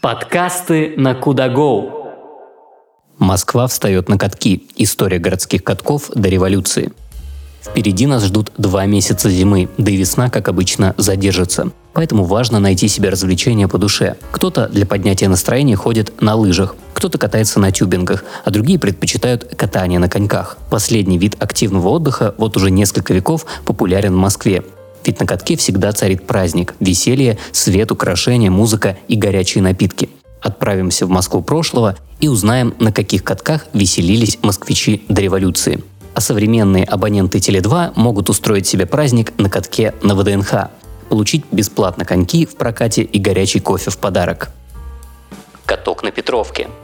Подкасты на Кудагоу. Москва встает на катки. История городских катков до революции. Впереди нас ждут два месяца зимы, да и весна, как обычно, задержится. Поэтому важно найти себе развлечения по душе. Кто-то для поднятия настроения ходит на лыжах, кто-то катается на тюбингах, а другие предпочитают катание на коньках. Последний вид активного отдыха вот уже несколько веков популярен в Москве. Ведь на катке всегда царит праздник, веселье, свет, украшения, музыка и горячие напитки. Отправимся в Москву прошлого и узнаем, на каких катках веселились москвичи до революции. А современные абоненты Теле2 могут устроить себе праздник на катке на ВДНХ, получить бесплатно коньки в прокате и горячий кофе в подарок. Каток на Петровке –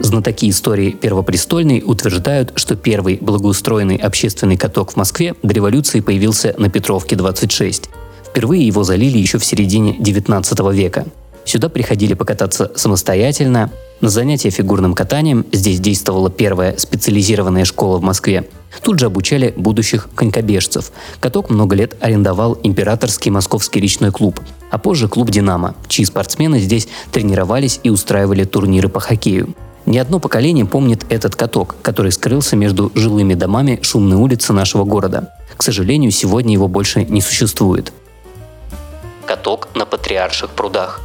Знатоки истории Первопрестольной утверждают, что первый благоустроенный общественный каток в Москве до революции появился на Петровке 26. Впервые его залили еще в середине 19 века. Сюда приходили покататься самостоятельно. На занятия фигурным катанием здесь действовала первая специализированная школа в Москве. Тут же обучали будущих конькобежцев. Каток много лет арендовал императорский московский речной клуб, а позже клуб «Динамо», чьи спортсмены здесь тренировались и устраивали турниры по хоккею. Ни одно поколение помнит этот каток, который скрылся между жилыми домами шумной улицы нашего города. К сожалению, сегодня его больше не существует. Каток на Патриарших прудах.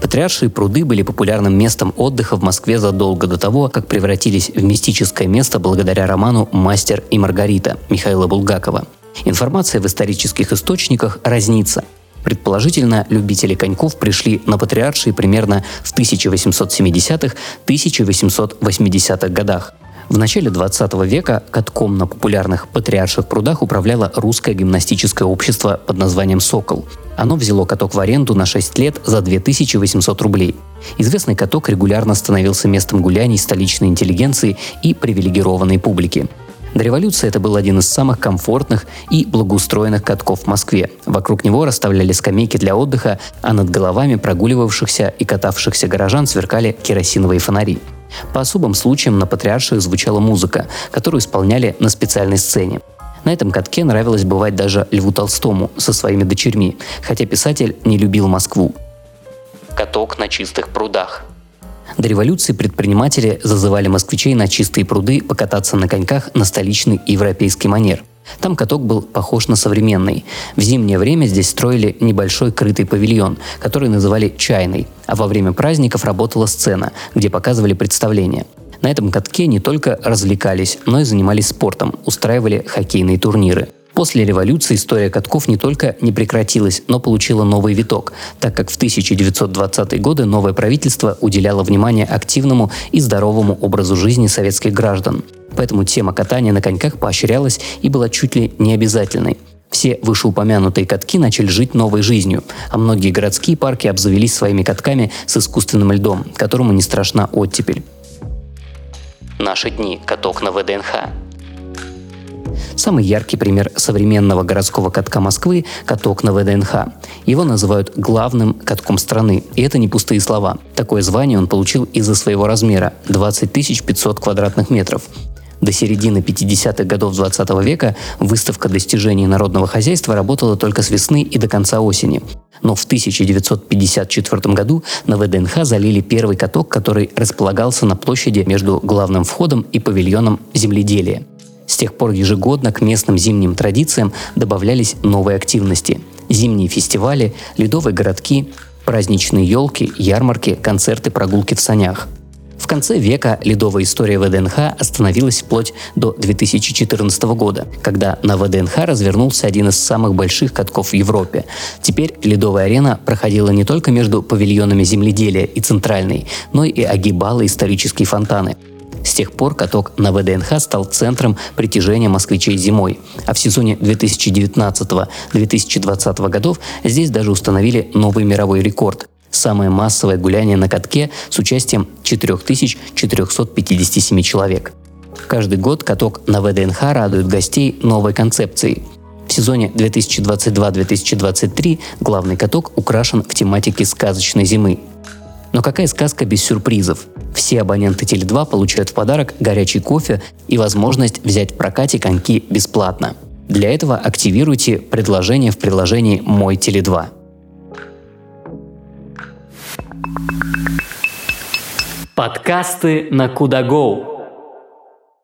Патриаршие пруды были популярным местом отдыха в Москве задолго до того, как превратились в мистическое место благодаря роману «Мастер и Маргарита» Михаила Булгакова. Информация в исторических источниках разнится. Предположительно, любители коньков пришли на Патриаршие примерно в 1870-1880-х годах. В начале 20 века катком на популярных патриарших прудах управляло русское гимнастическое общество под названием «Сокол». Оно взяло каток в аренду на 6 лет за 2800 рублей. Известный каток регулярно становился местом гуляний столичной интеллигенции и привилегированной публики. До революции это был один из самых комфортных и благоустроенных катков в Москве. Вокруг него расставляли скамейки для отдыха, а над головами прогуливавшихся и катавшихся горожан сверкали керосиновые фонари. По особым случаям на Патриарших звучала музыка, которую исполняли на специальной сцене. На этом катке нравилось бывать даже Льву Толстому со своими дочерьми, хотя писатель не любил Москву. Каток на чистых прудах. До революции предприниматели зазывали москвичей на чистые пруды покататься на коньках на столичный европейский манер – там каток был похож на современный. В зимнее время здесь строили небольшой крытый павильон, который называли «чайный», а во время праздников работала сцена, где показывали представления. На этом катке не только развлекались, но и занимались спортом, устраивали хоккейные турниры. После революции история катков не только не прекратилась, но получила новый виток, так как в 1920-е годы новое правительство уделяло внимание активному и здоровому образу жизни советских граждан. Поэтому тема катания на коньках поощрялась и была чуть ли не обязательной. Все вышеупомянутые катки начали жить новой жизнью, а многие городские парки обзавелись своими катками с искусственным льдом, которому не страшна оттепель. Наши дни. Каток на ВДНХ. Самый яркий пример современного городского катка Москвы – каток на ВДНХ. Его называют главным катком страны, и это не пустые слова. Такое звание он получил из-за своего размера – 20 500 квадратных метров. До середины 50-х годов 20 века выставка достижений народного хозяйства работала только с весны и до конца осени. Но в 1954 году на ВДНХ залили первый каток, который располагался на площади между главным входом и павильоном земледелия. С тех пор ежегодно к местным зимним традициям добавлялись новые активности. Зимние фестивали, ледовые городки, праздничные елки, ярмарки, концерты, прогулки в санях. В конце века ледовая история ВДНХ остановилась вплоть до 2014 года, когда на ВДНХ развернулся один из самых больших катков в Европе. Теперь ледовая арена проходила не только между павильонами земледелия и центральной, но и огибала исторические фонтаны. Тех пор каток на ВДНХ стал центром притяжения москвичей зимой, а в сезоне 2019-2020 годов здесь даже установили новый мировой рекорд – самое массовое гуляние на катке с участием 4457 человек. Каждый год каток на ВДНХ радует гостей новой концепцией. В сезоне 2022-2023 главный каток украшен в тематике сказочной зимы. Но какая сказка без сюрпризов? Все абоненты Теле2 получают в подарок горячий кофе и возможность взять в прокате коньки бесплатно. Для этого активируйте предложение в приложении «Мой Теле2». Подкасты на Кудагоу.